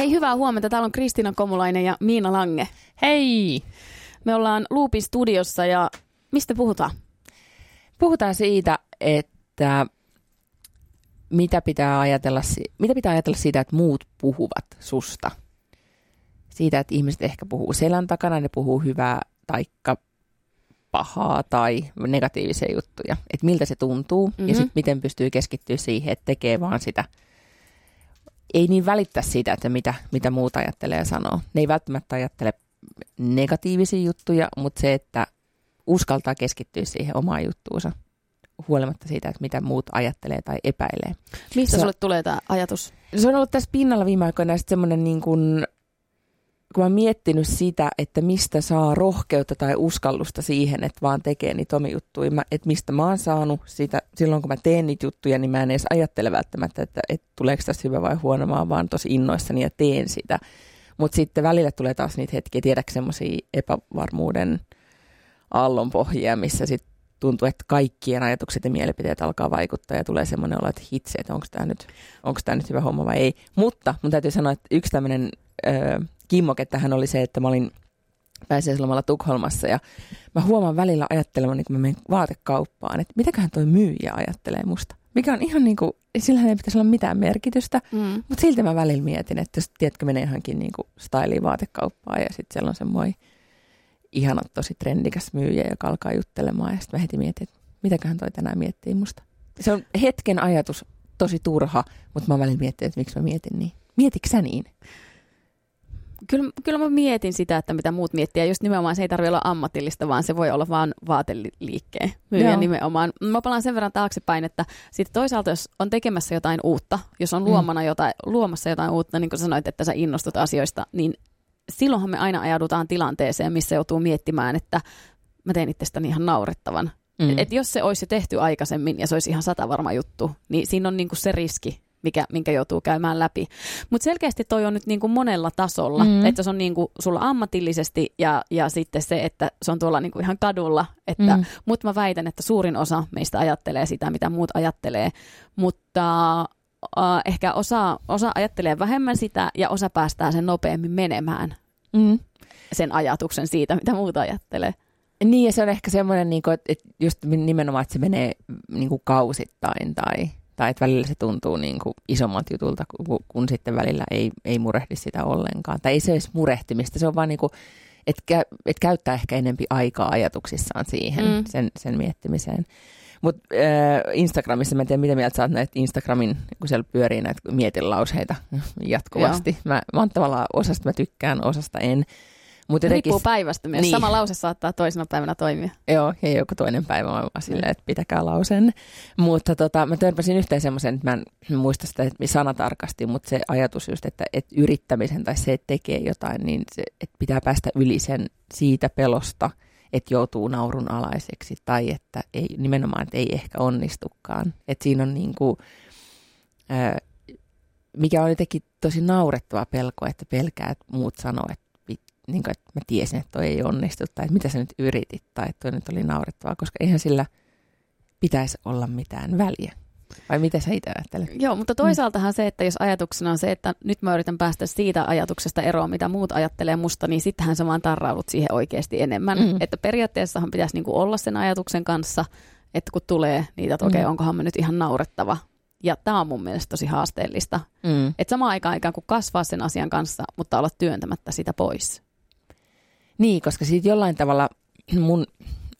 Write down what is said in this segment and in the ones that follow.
Hei, hyvää huomenta. Täällä on Kristiina Komulainen ja Miina Lange. Hei! Me ollaan Loopin studiossa ja mistä puhutaan? Puhutaan siitä, että mitä pitää ajatella, mitä pitää ajatella siitä, että muut puhuvat susta. Siitä, että ihmiset ehkä puhuu selän takana, ne puhuu hyvää taikka pahaa tai negatiivisia juttuja. Että miltä se tuntuu mm-hmm. ja sitten miten pystyy keskittyä siihen, että tekee vaan sitä. Ei niin välittää siitä, että mitä, mitä muut ajattelee ja sanoo. Ne ei välttämättä ajattele negatiivisia juttuja, mutta se, että uskaltaa keskittyä siihen omaan juttuunsa huolimatta siitä, että mitä muut ajattelee tai epäilee. Mistä sulle tulee tämä ajatus? Se on ollut tässä pinnalla viime aikoina semmoinen niin kuin, kun mä oon miettinyt sitä, että mistä saa rohkeutta tai uskallusta siihen, että vaan tekee niitä omia juttuja, että mistä mä oon saanut sitä, silloin kun mä teen niitä juttuja, niin mä en edes ajattele välttämättä, että, että tuleeko tässä hyvä vai huono, mä oon vaan tosi innoissani ja teen sitä. Mutta sitten välillä tulee taas niitä hetkiä, tiedätkö semmoisia epävarmuuden aallonpohjia, missä sitten tuntuu, että kaikkien ajatukset ja mielipiteet alkaa vaikuttaa ja tulee semmoinen olo, että hitse, että onko tämä nyt, nyt hyvä homma vai ei. Mutta mun täytyy sanoa, että yksi tämmöinen kimmoke tähän oli se, että mä olin pääsiäislomalla Tukholmassa ja mä huomaan välillä ajattelemaan, niin kun mä menen vaatekauppaan, että mitäköhän toi myyjä ajattelee musta. Mikä on ihan niin kuin, sillä ei pitäisi olla mitään merkitystä, mm. mutta silti mä välillä mietin, että jos tiedätkö, menee johonkin niin kuin styliin vaatekauppaan ja sitten siellä on semmoinen ihana tosi trendikäs myyjä, joka alkaa juttelemaan ja sitten mä heti mietin, että mitäköhän toi tänään miettii musta. Se on hetken ajatus tosi turha, mutta mä välillä mietin, että miksi mä mietin niin. Mietitkö sä niin? Kyllä, kyllä mä mietin sitä, että mitä muut miettii. Ja just nimenomaan se ei tarvitse olla ammatillista, vaan se voi olla vaan vaateliikkeen myyjä Joo. nimenomaan. Mä palaan sen verran taaksepäin, että sitten toisaalta jos on tekemässä jotain uutta, jos on mm. luomana jotain, luomassa jotain uutta, niin kuin sanoit, että sä innostut asioista, niin silloinhan me aina ajaudutaan tilanteeseen, missä joutuu miettimään, että mä teen itsestäni ihan naurettavan. Mm. Et jos se olisi tehty aikaisemmin ja se olisi ihan sata varma juttu, niin siinä on niinku se riski, mikä, minkä joutuu käymään läpi. Mutta selkeästi toi on nyt niinku monella tasolla, mm. että se on niinku sulla ammatillisesti ja, ja sitten se, että se on tuolla niinku ihan kadulla. Että, mm. Mutta mä väitän, että suurin osa meistä ajattelee sitä, mitä muut ajattelee, mutta uh, ehkä osa, osa ajattelee vähemmän sitä ja osa päästää sen nopeammin menemään. Mm. Sen ajatuksen siitä, mitä muuta ajattelee. Niin, ja se on ehkä semmoinen, niin kuin, että just nimenomaan, että se menee niin kuin kausittain tai, tai että välillä se tuntuu niin kuin isommat jutulta, kun, kun sitten välillä ei, ei murehdi sitä ollenkaan. Tai ei se edes murehtimista, se on vaan niin kuin, että, että käyttää ehkä enempi aikaa ajatuksissaan siihen, mm. sen, sen miettimiseen. Mutta äh, Instagramissa, mä en tiedä mitä mieltä sä oot näitä Instagramin, kun siellä pyörii näitä mietilauseita jatkuvasti. Mä, mä oon tavallaan osasta mä tykkään, osasta en. Mut jotenkin... Riippuu päivästä myös. Niin. Sama lause saattaa toisena päivänä toimia. Joo, ja joku toinen päivä on vaan silleen, että pitäkää lausen. Mutta tota, mä törmäsin yhteen semmoisen, että mä en muista sitä sanatarkasti, mutta se ajatus just, että, että yrittämisen tai se, että tekee jotain, niin se, että pitää päästä yli sen siitä pelosta – että joutuu naurun alaiseksi tai että ei, nimenomaan, että ei ehkä onnistukaan. Että siinä on niin kuin, mikä on jotenkin tosi naurettava pelko, että pelkää, että muut sanoo, että, niin kuin, että mä tiesin, että toi ei onnistu tai että mitä sä nyt yritit tai että toi nyt oli naurettavaa, koska eihän sillä pitäisi olla mitään väliä. Vai mitä sä itse ajattelet? Joo, mutta toisaaltahan se, että jos ajatuksena on se, että nyt mä yritän päästä siitä ajatuksesta eroon, mitä muut ajattelee musta, niin sittenhän sä vaan tarraudut siihen oikeasti enemmän. Mm. Että periaatteessahan pitäisi niinku olla sen ajatuksen kanssa, että kun tulee niitä, että okei, okay, mm. onkohan mä nyt ihan naurettava. Ja tämä on mun mielestä tosi haasteellista. Mm. Että samaan aikaan ikään kuin kasvaa sen asian kanssa, mutta olla työntämättä sitä pois. Niin, koska siitä jollain tavalla mun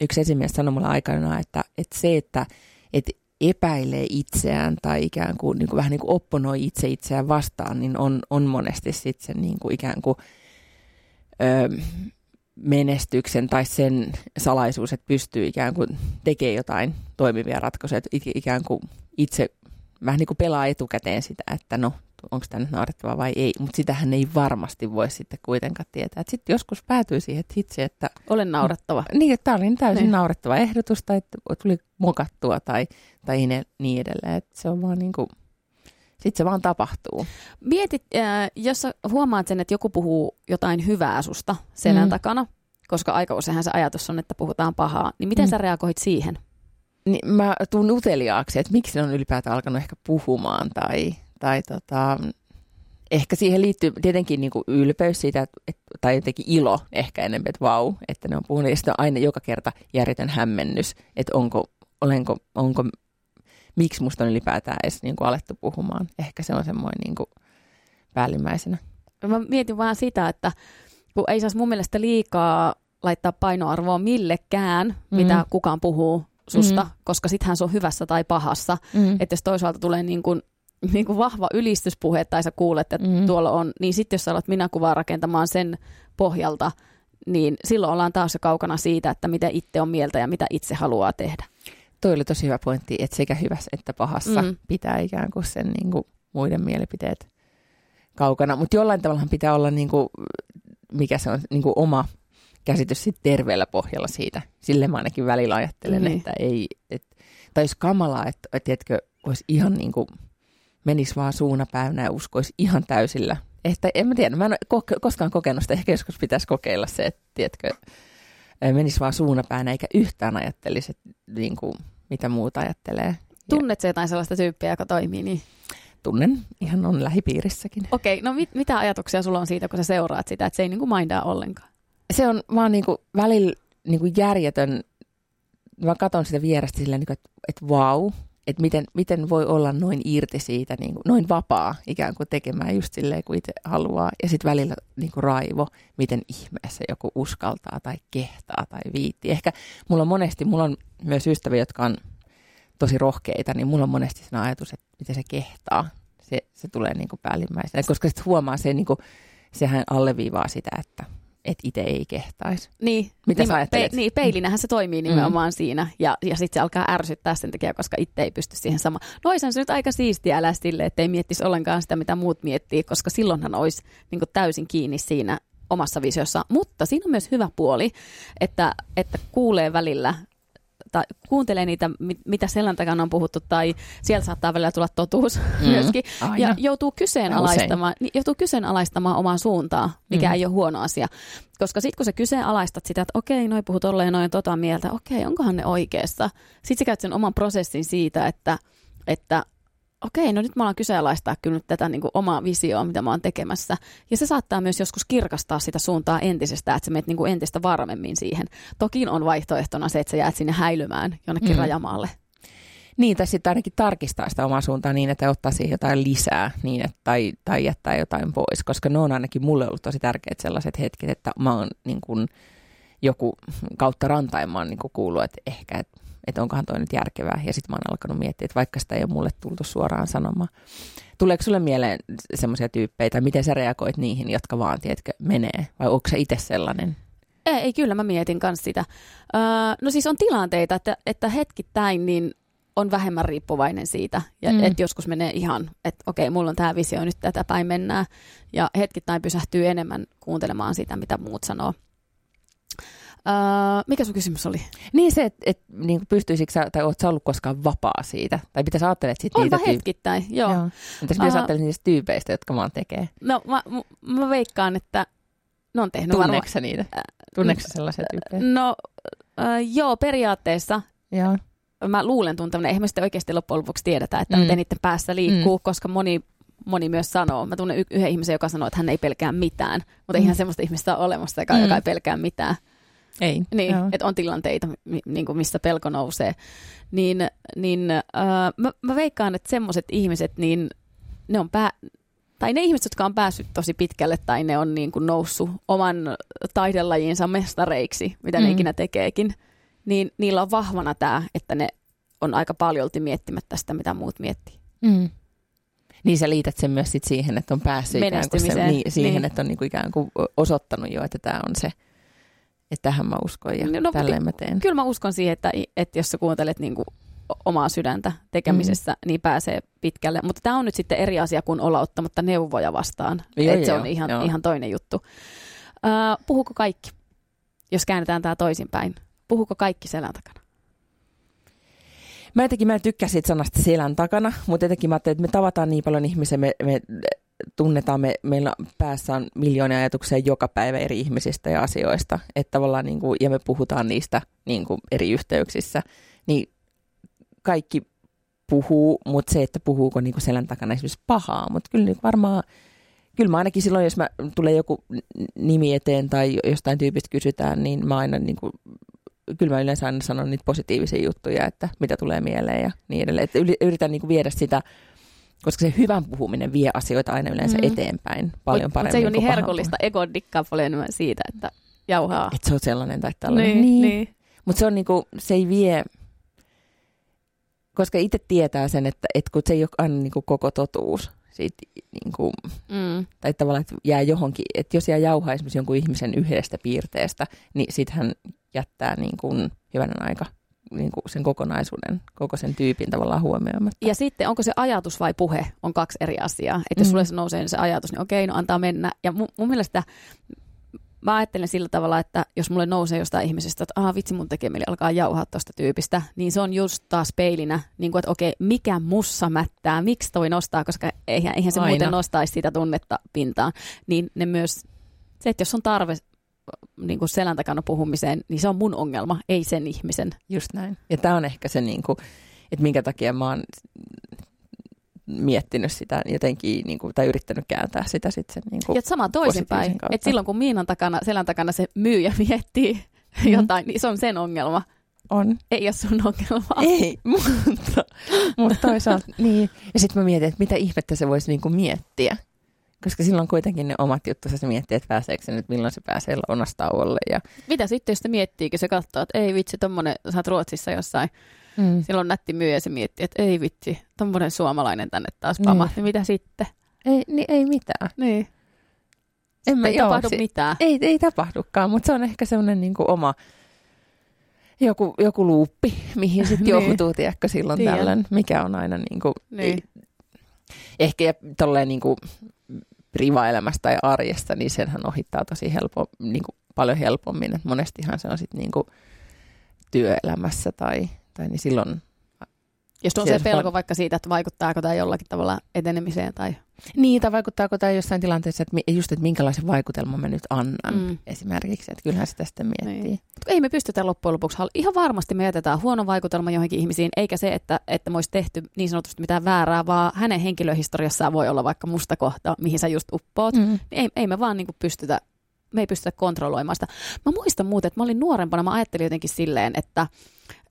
yksi esimies sanoi mulle aikana, että, että se, että, että epäilee itseään tai ikään kuin, niin kuin vähän niin kuin opponoi itse itseään vastaan, niin on, on monesti sitten sen niin kuin ikään kuin ö, menestyksen tai sen salaisuus, että pystyy ikään kuin tekemään jotain toimivia ratkaisuja, että ikään kuin itse vähän niin kuin pelaa etukäteen sitä, että no onko tämä nyt naurettava vai ei, mutta sitähän ei varmasti voi sitten kuitenkaan tietää. Sitten joskus päätyy siihen, että hitsi, että... Olen naurettava. Niin, että tämä oli täysin niin. naurettava ehdotus tai että tuli mokattua tai, tai niin edelleen. Että se on vaan niin kuin, sitten se vaan tapahtuu. Mietit, äh, jos sä huomaat sen, että joku puhuu jotain hyvää susta selän mm. takana, koska aika useinhan se ajatus on, että puhutaan pahaa, niin miten mm. sä reagoit siihen? Niin mä tuun uteliaaksi, että miksi ne on ylipäätään alkanut ehkä puhumaan tai, tai tota, ehkä siihen liittyy tietenkin niin kuin ylpeys siitä, että, tai jotenkin ilo ehkä enemmän, että vau, että ne on puhunut. Ja sitten on aina joka kerta järjetön hämmennys, että onko, olenko, onko, miksi musta on ylipäätään edes niin kuin alettu puhumaan. Ehkä se on semmoinen niin kuin päällimmäisenä. Mä mietin vaan sitä, että kun ei saisi mun mielestä liikaa laittaa painoarvoa millekään, mm. mitä kukaan puhuu susta, mm. koska sittenhän se on hyvässä tai pahassa. Mm. Että jos toisaalta tulee niin kuin, niin kuin vahva ylistyspuhe tai sä kuulet, että mm. tuolla on, niin sitten jos sä alat minäkuvaa rakentamaan sen pohjalta, niin silloin ollaan taas jo kaukana siitä, että mitä itse on mieltä ja mitä itse haluaa tehdä. Toi oli tosi hyvä pointti, että sekä hyvässä että pahassa mm. pitää ikään kuin sen niin kuin muiden mielipiteet kaukana. Mutta jollain tavalla pitää olla, niin kuin, mikä se on, niin kuin oma käsitys sit terveellä pohjalla siitä. Sille mä ainakin välillä ajattelen, niin. että ei, et, tai olisi kamalaa, että, että tiedätkö, olisi ihan niin kuin, menisi vaan suuna päivänä ja uskoisi ihan täysillä. Että en mä tiedä, mä en ole koskaan kokenut sitä, ehkä joskus pitäisi kokeilla se, että tiedätkö, menisi vaan suuna päivänä eikä yhtään ajattelisi, että, niin kuin, mitä muuta ajattelee. Tunnet jotain sellaista tyyppiä, joka toimii niin? Tunnen, ihan on lähipiirissäkin. Okei, okay, no mit, mitä ajatuksia sulla on siitä, kun sä seuraat sitä, että se ei niin kuin mindaa ollenkaan? Se on vaan niin kuin välillä niin kuin järjetön, mä katson sitä vierestä sillä niin kuin, että, että vau, että miten, miten voi olla noin irti siitä, niin kuin, noin vapaa ikään kuin tekemään just silleen kuin itse haluaa. Ja sitten välillä niin kuin raivo, miten ihmeessä joku uskaltaa tai kehtaa tai viitti. Ehkä mulla on monesti, mulla on myös ystäviä, jotka on tosi rohkeita, niin mulla on monesti sen ajatus, että miten se kehtaa. Se, se tulee niin kuin päällimmäisenä, koska sitten huomaa se, niin kuin, sehän alleviivaa sitä, että että itse ei kehtaisi. Niin, Mitä niin, sä ajattelet? Pe- niin, peilinähän se toimii nimenomaan mm. siinä, ja, ja sitten se alkaa ärsyttää sen takia, koska itse ei pysty siihen samaan. No se nyt aika siistiä elää sille, että ei miettisi ollenkaan sitä, mitä muut miettii, koska silloinhan olisi niin täysin kiinni siinä omassa visiossa. Mutta siinä on myös hyvä puoli, että, että kuulee välillä tai kuuntelee niitä, mitä selän takana on puhuttu, tai siellä saattaa välillä tulla totuus mm, myöskin, aina. ja joutuu kyseenalaistamaan, niin joutuu kyseenalaistamaan omaa suuntaa, mikä mm. ei ole huono asia. Koska sitten kun sä kyseenalaistat sitä, että okei, noi puhut tolleen noin tota mieltä, okei, onkohan ne oikeassa, sitten sä käyt sen oman prosessin siitä, että, että okei, no nyt mä alan kyseenalaistaa kyllä nyt tätä niin kuin omaa visioa, mitä mä oon tekemässä. Ja se saattaa myös joskus kirkastaa sitä suuntaa entisestä, että sä menet niin kuin entistä varmemmin siihen. Toki on vaihtoehtona se, että sä jäät sinne häilymään jonnekin mm. rajamaalle. Niin, tai sitten ainakin tarkistaa sitä omaa suuntaa niin, että ottaa siihen jotain lisää niin, että, tai, tai jättää jotain pois, koska ne on ainakin mulle ollut tosi tärkeät sellaiset hetket, että mä oon niin kuin, joku kautta rantain mä oon niin kuullut, että ehkä, että että onkohan toi nyt järkevää. Ja sitten mä oon alkanut miettiä, että vaikka sitä ei ole mulle tultu suoraan sanomaan. Tuleeko sulle mieleen semmoisia tyyppejä, tai miten sä reagoit niihin, jotka vaan, tiedätkö, menee? Vai onko se itse sellainen? Ei, ei, kyllä mä mietin myös sitä. Öö, no siis on tilanteita, että, että hetkittäin niin on vähemmän riippuvainen siitä. Ja mm. että joskus menee ihan, että okei, mulla on tämä visio, nyt tätä päin mennään. Ja hetkittäin pysähtyy enemmän kuuntelemaan sitä, mitä muut sanoo. Uh, mikä sun kysymys oli? Niin se, että et, niin pystyisikö sä, tai oot sä ollut koskaan vapaa siitä? Tai mitä sä ajattelet sit niitä tyyp- hetkittäin, joo. joo. Entäs mitä uh, sä ajattelet niistä tyypeistä, jotka vaan tekee? No mä, mä veikkaan, että ne on tehnyt Tunneeko varma... niitä? Tunneeko sellaisia tyyppejä? No uh, joo, periaatteessa. Joo. Mä luulen tuntevan, eihän me sitten oikeasti loppujen lopuksi tiedetä, että mm. miten niiden päässä liikkuu, mm. koska moni moni myös sanoo. Mä tunnen y- yhden ihmisen, joka sanoo, että hän ei pelkää mitään, mutta mm. eihän semmoista ihmistä ole olemassa, joka, mm. joka ei pelkää mitään. Ei. Niin, että on tilanteita, niin kuin missä pelko nousee. Niin, niin äh, mä, mä veikkaan, että semmoiset ihmiset, niin ne on pää, tai ne ihmiset, jotka on päässyt tosi pitkälle tai ne on niin kuin noussut oman taidelajinsa mestareiksi, mitä mm. ne ikinä tekeekin, niin niillä on vahvana tämä, että ne on aika paljolti miettimättä sitä, mitä muut miettii. Mm. Niin sä liität sen myös sit siihen, että on päässyt ikään kuin se, niin, siihen, niin. että on niin kuin ikään kuin osoittanut jo, että tämä on se – että tähän mä uskon ja no, tälleen mä teen. Kyllä mä uskon siihen, että, että jos sä kuuntelet niin kuin omaa sydäntä tekemisessä, mm. niin pääsee pitkälle. Mutta tämä on nyt sitten eri asia kuin olla ottamatta neuvoja vastaan. Joo, Et se on ihan, ihan toinen juttu. Uh, puhuko kaikki, jos käännetään tämä toisinpäin? Puhuko kaikki selän takana? Mä jotenkin mä en tykkää siitä sanasta selän takana, mutta jotenkin mä ajattelin, että me tavataan niin paljon ihmisiä, me, me tunnetaan, me, meillä päässä on miljoonia ajatuksia joka päivä eri ihmisistä ja asioista, että tavallaan niin kuin, ja me puhutaan niistä niin kuin eri yhteyksissä, niin kaikki puhuu, mutta se, että puhuuko niin kuin selän takana esimerkiksi pahaa, mutta kyllä niin varmaan kyllä mä ainakin silloin, jos mä tulee joku nimi eteen tai jostain tyypistä kysytään, niin mä aina niin kuin, kyllä mä yleensä aina sanon niitä positiivisia juttuja, että mitä tulee mieleen ja niin edelleen. Että yritän niin kuin viedä sitä, koska se hyvän puhuminen vie asioita aina yleensä mm. eteenpäin paljon mut, paremmin. Mutta se ei ole niin herkullista. Ego dikkaa paljon enemmän siitä, että jauhaa. Että se on sellainen tai tällainen. Niin, niin. niin. Mutta se, on niinku, se ei vie, koska itse tietää sen, että, että kun se ei ole aina niinku koko totuus, siitä, niinku, mm. tai tavallaan, että jää johonkin, että jos jää jauhaa esimerkiksi jonkun ihmisen yhdestä piirteestä, niin sitten hän jättää niinku hyvänä aika niin kuin sen kokonaisuuden, koko sen tyypin tavallaan huomioimatta. Ja sitten onko se ajatus vai puhe on kaksi eri asiaa. Että jos mm. sulle se nousee niin se ajatus, niin okei, no antaa mennä. Ja mun, mun mielestä mä ajattelen sillä tavalla, että jos mulle nousee jostain ihmisestä, että aha vitsi mun tekee mieli alkaa jauhaa tuosta tyypistä, niin se on just taas peilinä, niin kuin, että okei, mikä mussa mättää, miksi toi nostaa, koska eihän, eihän se Aina. muuten nostaisi sitä tunnetta pintaan. Niin ne myös, se, että jos on tarve niin kuin selän takana puhumiseen, niin se on mun ongelma, ei sen ihmisen. Just näin. Ja tämä on ehkä se, niin kuin, että minkä takia mä oon miettinyt sitä jotenkin, niin kuin, tai yrittänyt kääntää sitä sitten sen niin kuin Ja sama toisinpäin, että silloin kun Miinan takana, selän takana se myyjä miettii mm. jotain, niin se on sen ongelma. On. Ei ole sun ongelma. Ei, mutta, mutta toisaalta niin. Ja sitten mä mietin, että mitä ihmettä se voisi niin kuin miettiä. Koska silloin kuitenkin ne omat juttuja se miettii, että pääseekö se nyt, milloin se pääsee lounastauolle. Ja... Mitä sitten, jos se miettii, kun se katsoo, että ei vitsi, tommonen, sä oot Ruotsissa jossain, mm. silloin nätti myyjä se miettii, että ei vitsi, tommonen suomalainen tänne taas niin, niin mitä sitten? Ei, niin ei mitään. Niin. En mä, ei joo, tapahdu se, mitään. Ei, ei tapahdukaan, mutta se on ehkä semmoinen niin oma joku, joku luuppi, mihin sitten niin. johtuu, tiedätkö, silloin Tiedän. tällöin, mikä on aina niin kuin, niin. ehkä ja tolleen niin kuin, privaelämästä tai arjesta, niin senhän ohittaa tosi helpo, niin kuin paljon helpommin. Et monestihan se on sitten niin työelämässä tai, tai niin silloin jos on se pelko vaikka siitä, että vaikuttaako tämä jollakin tavalla etenemiseen tai... Niin, tai vaikuttaako tämä jossain tilanteessa, että just, että minkälaisen vaikutelman mä nyt annan mm. esimerkiksi, että kyllähän sitä sitten miettii. Niin. Ei me pystytä loppujen lopuksi, ihan varmasti me jätetään huono vaikutelma johonkin ihmisiin, eikä se, että, että me olisi tehty niin sanotusti mitään väärää, vaan hänen henkilöhistoriassaan voi olla vaikka musta kohta, mihin sä just uppoot. Mm. Niin ei, ei me vaan niin pystytä me ei pystytä kontrolloimaan sitä. Mä muistan muuten, että mä olin nuorempana, mä ajattelin jotenkin silleen, että,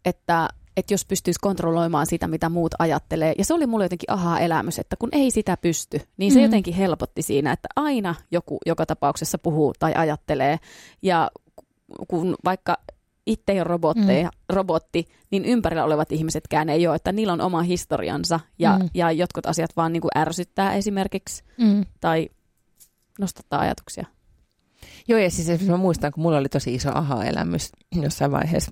että että jos pystyisi kontrolloimaan sitä, mitä muut ajattelee. Ja se oli mulle jotenkin aha-elämys, että kun ei sitä pysty, niin se mm. jotenkin helpotti siinä, että aina joku joka tapauksessa puhuu tai ajattelee. Ja kun vaikka itse ei ole robotteja, mm. robotti, niin ympärillä olevat ihmisetkään ei ole, että niillä on oma historiansa ja, mm. ja jotkut asiat vaan niin kuin ärsyttää esimerkiksi mm. tai nostattaa ajatuksia. Joo, ja siis mä muistan, kun mulla oli tosi iso aha-elämys jossain vaiheessa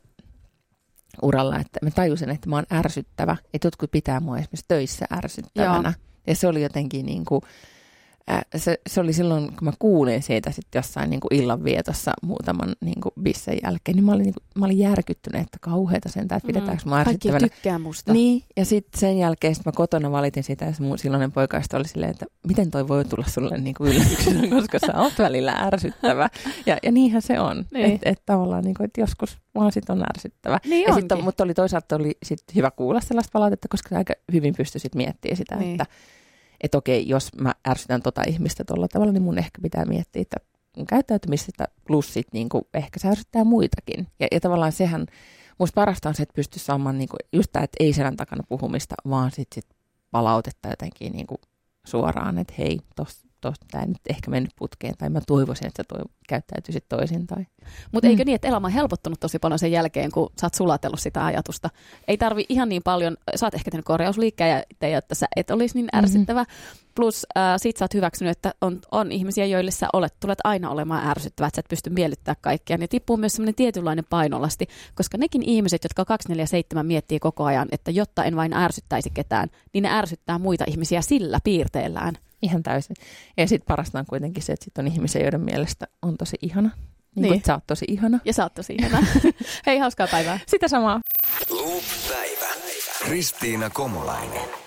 uralla, että mä tajusin, että mä oon ärsyttävä, että jotkut pitää mua esimerkiksi töissä ärsyttävänä. Joo. Ja se oli jotenkin niin kuin, se, se oli silloin, kun mä kuulin siitä sitten jossain niin kuin illanvietossa muutaman niin kuin bissen jälkeen, niin mä olin, niin kuin, mä olin järkyttynyt, että kauheita sen, että pidetäänkö mm. mä ärsyttävänä. Kaikki tykkää musta. Niin, ja sitten sen jälkeen sit mä kotona valitin sitä, ja mun silloinen poikaista oli silleen, että miten toi voi tulla sulle niin kuin yllätyksenä, koska sä oot välillä ärsyttävä. Ja, ja niinhän se on, niin. että et tavallaan, niin kuin, että joskus vaan sit on ärsyttävä. Niin ja sit, mutta oli toisaalta oli sit hyvä kuulla sellaista palautetta, koska aika hyvin pystyi sit miettimään sitä, niin. että että okei, jos mä ärsytän tota ihmistä tuolla tavalla, niin mun ehkä pitää miettiä, että käyttäytymistä plus sit niin kuin ehkä se ärsyttää muitakin. Ja, ja tavallaan sehän, musta parasta on se, että pystyy saamaan niin kuin, just tämä, että ei selän takana puhumista, vaan sitten sit palautetta jotenkin niin kuin suoraan, että hei, tosta tämä nyt ehkä mennyt putkeen, tai mä toivoisin, että toi käyttäytyisit toisin. Tai... Mutta mm. eikö niin, että elämä on helpottunut tosi paljon sen jälkeen, kun sä oot sulatellut sitä ajatusta? Ei tarvi ihan niin paljon, sä oot ehkä tehnyt korjausliikkeen, ja että sä et olisi niin mm-hmm. ärsyttävä. Mm-hmm. Plus äh, sit sä oot hyväksynyt, että on, on ihmisiä, joille sä olet, tulet aina olemaan ärsyttävä, että sä et pysty miellyttämään kaikkia. Niin tippuu myös semmoinen tietynlainen painolasti, koska nekin ihmiset, jotka 247 miettii koko ajan, että jotta en vain ärsyttäisi ketään, niin ne ärsyttää muita ihmisiä sillä piirteellään. Ihan täysin. Ja sitten parasta on kuitenkin se, että sit on ihmisiä, joiden mielestä on tosi ihana. Niin, niin. Kuin, sä oot tosi ihana. Ja sä oot tosi ihana. Hei, hauskaa päivää. Sitä samaa. Loop-päivä. Kristiina Komolainen.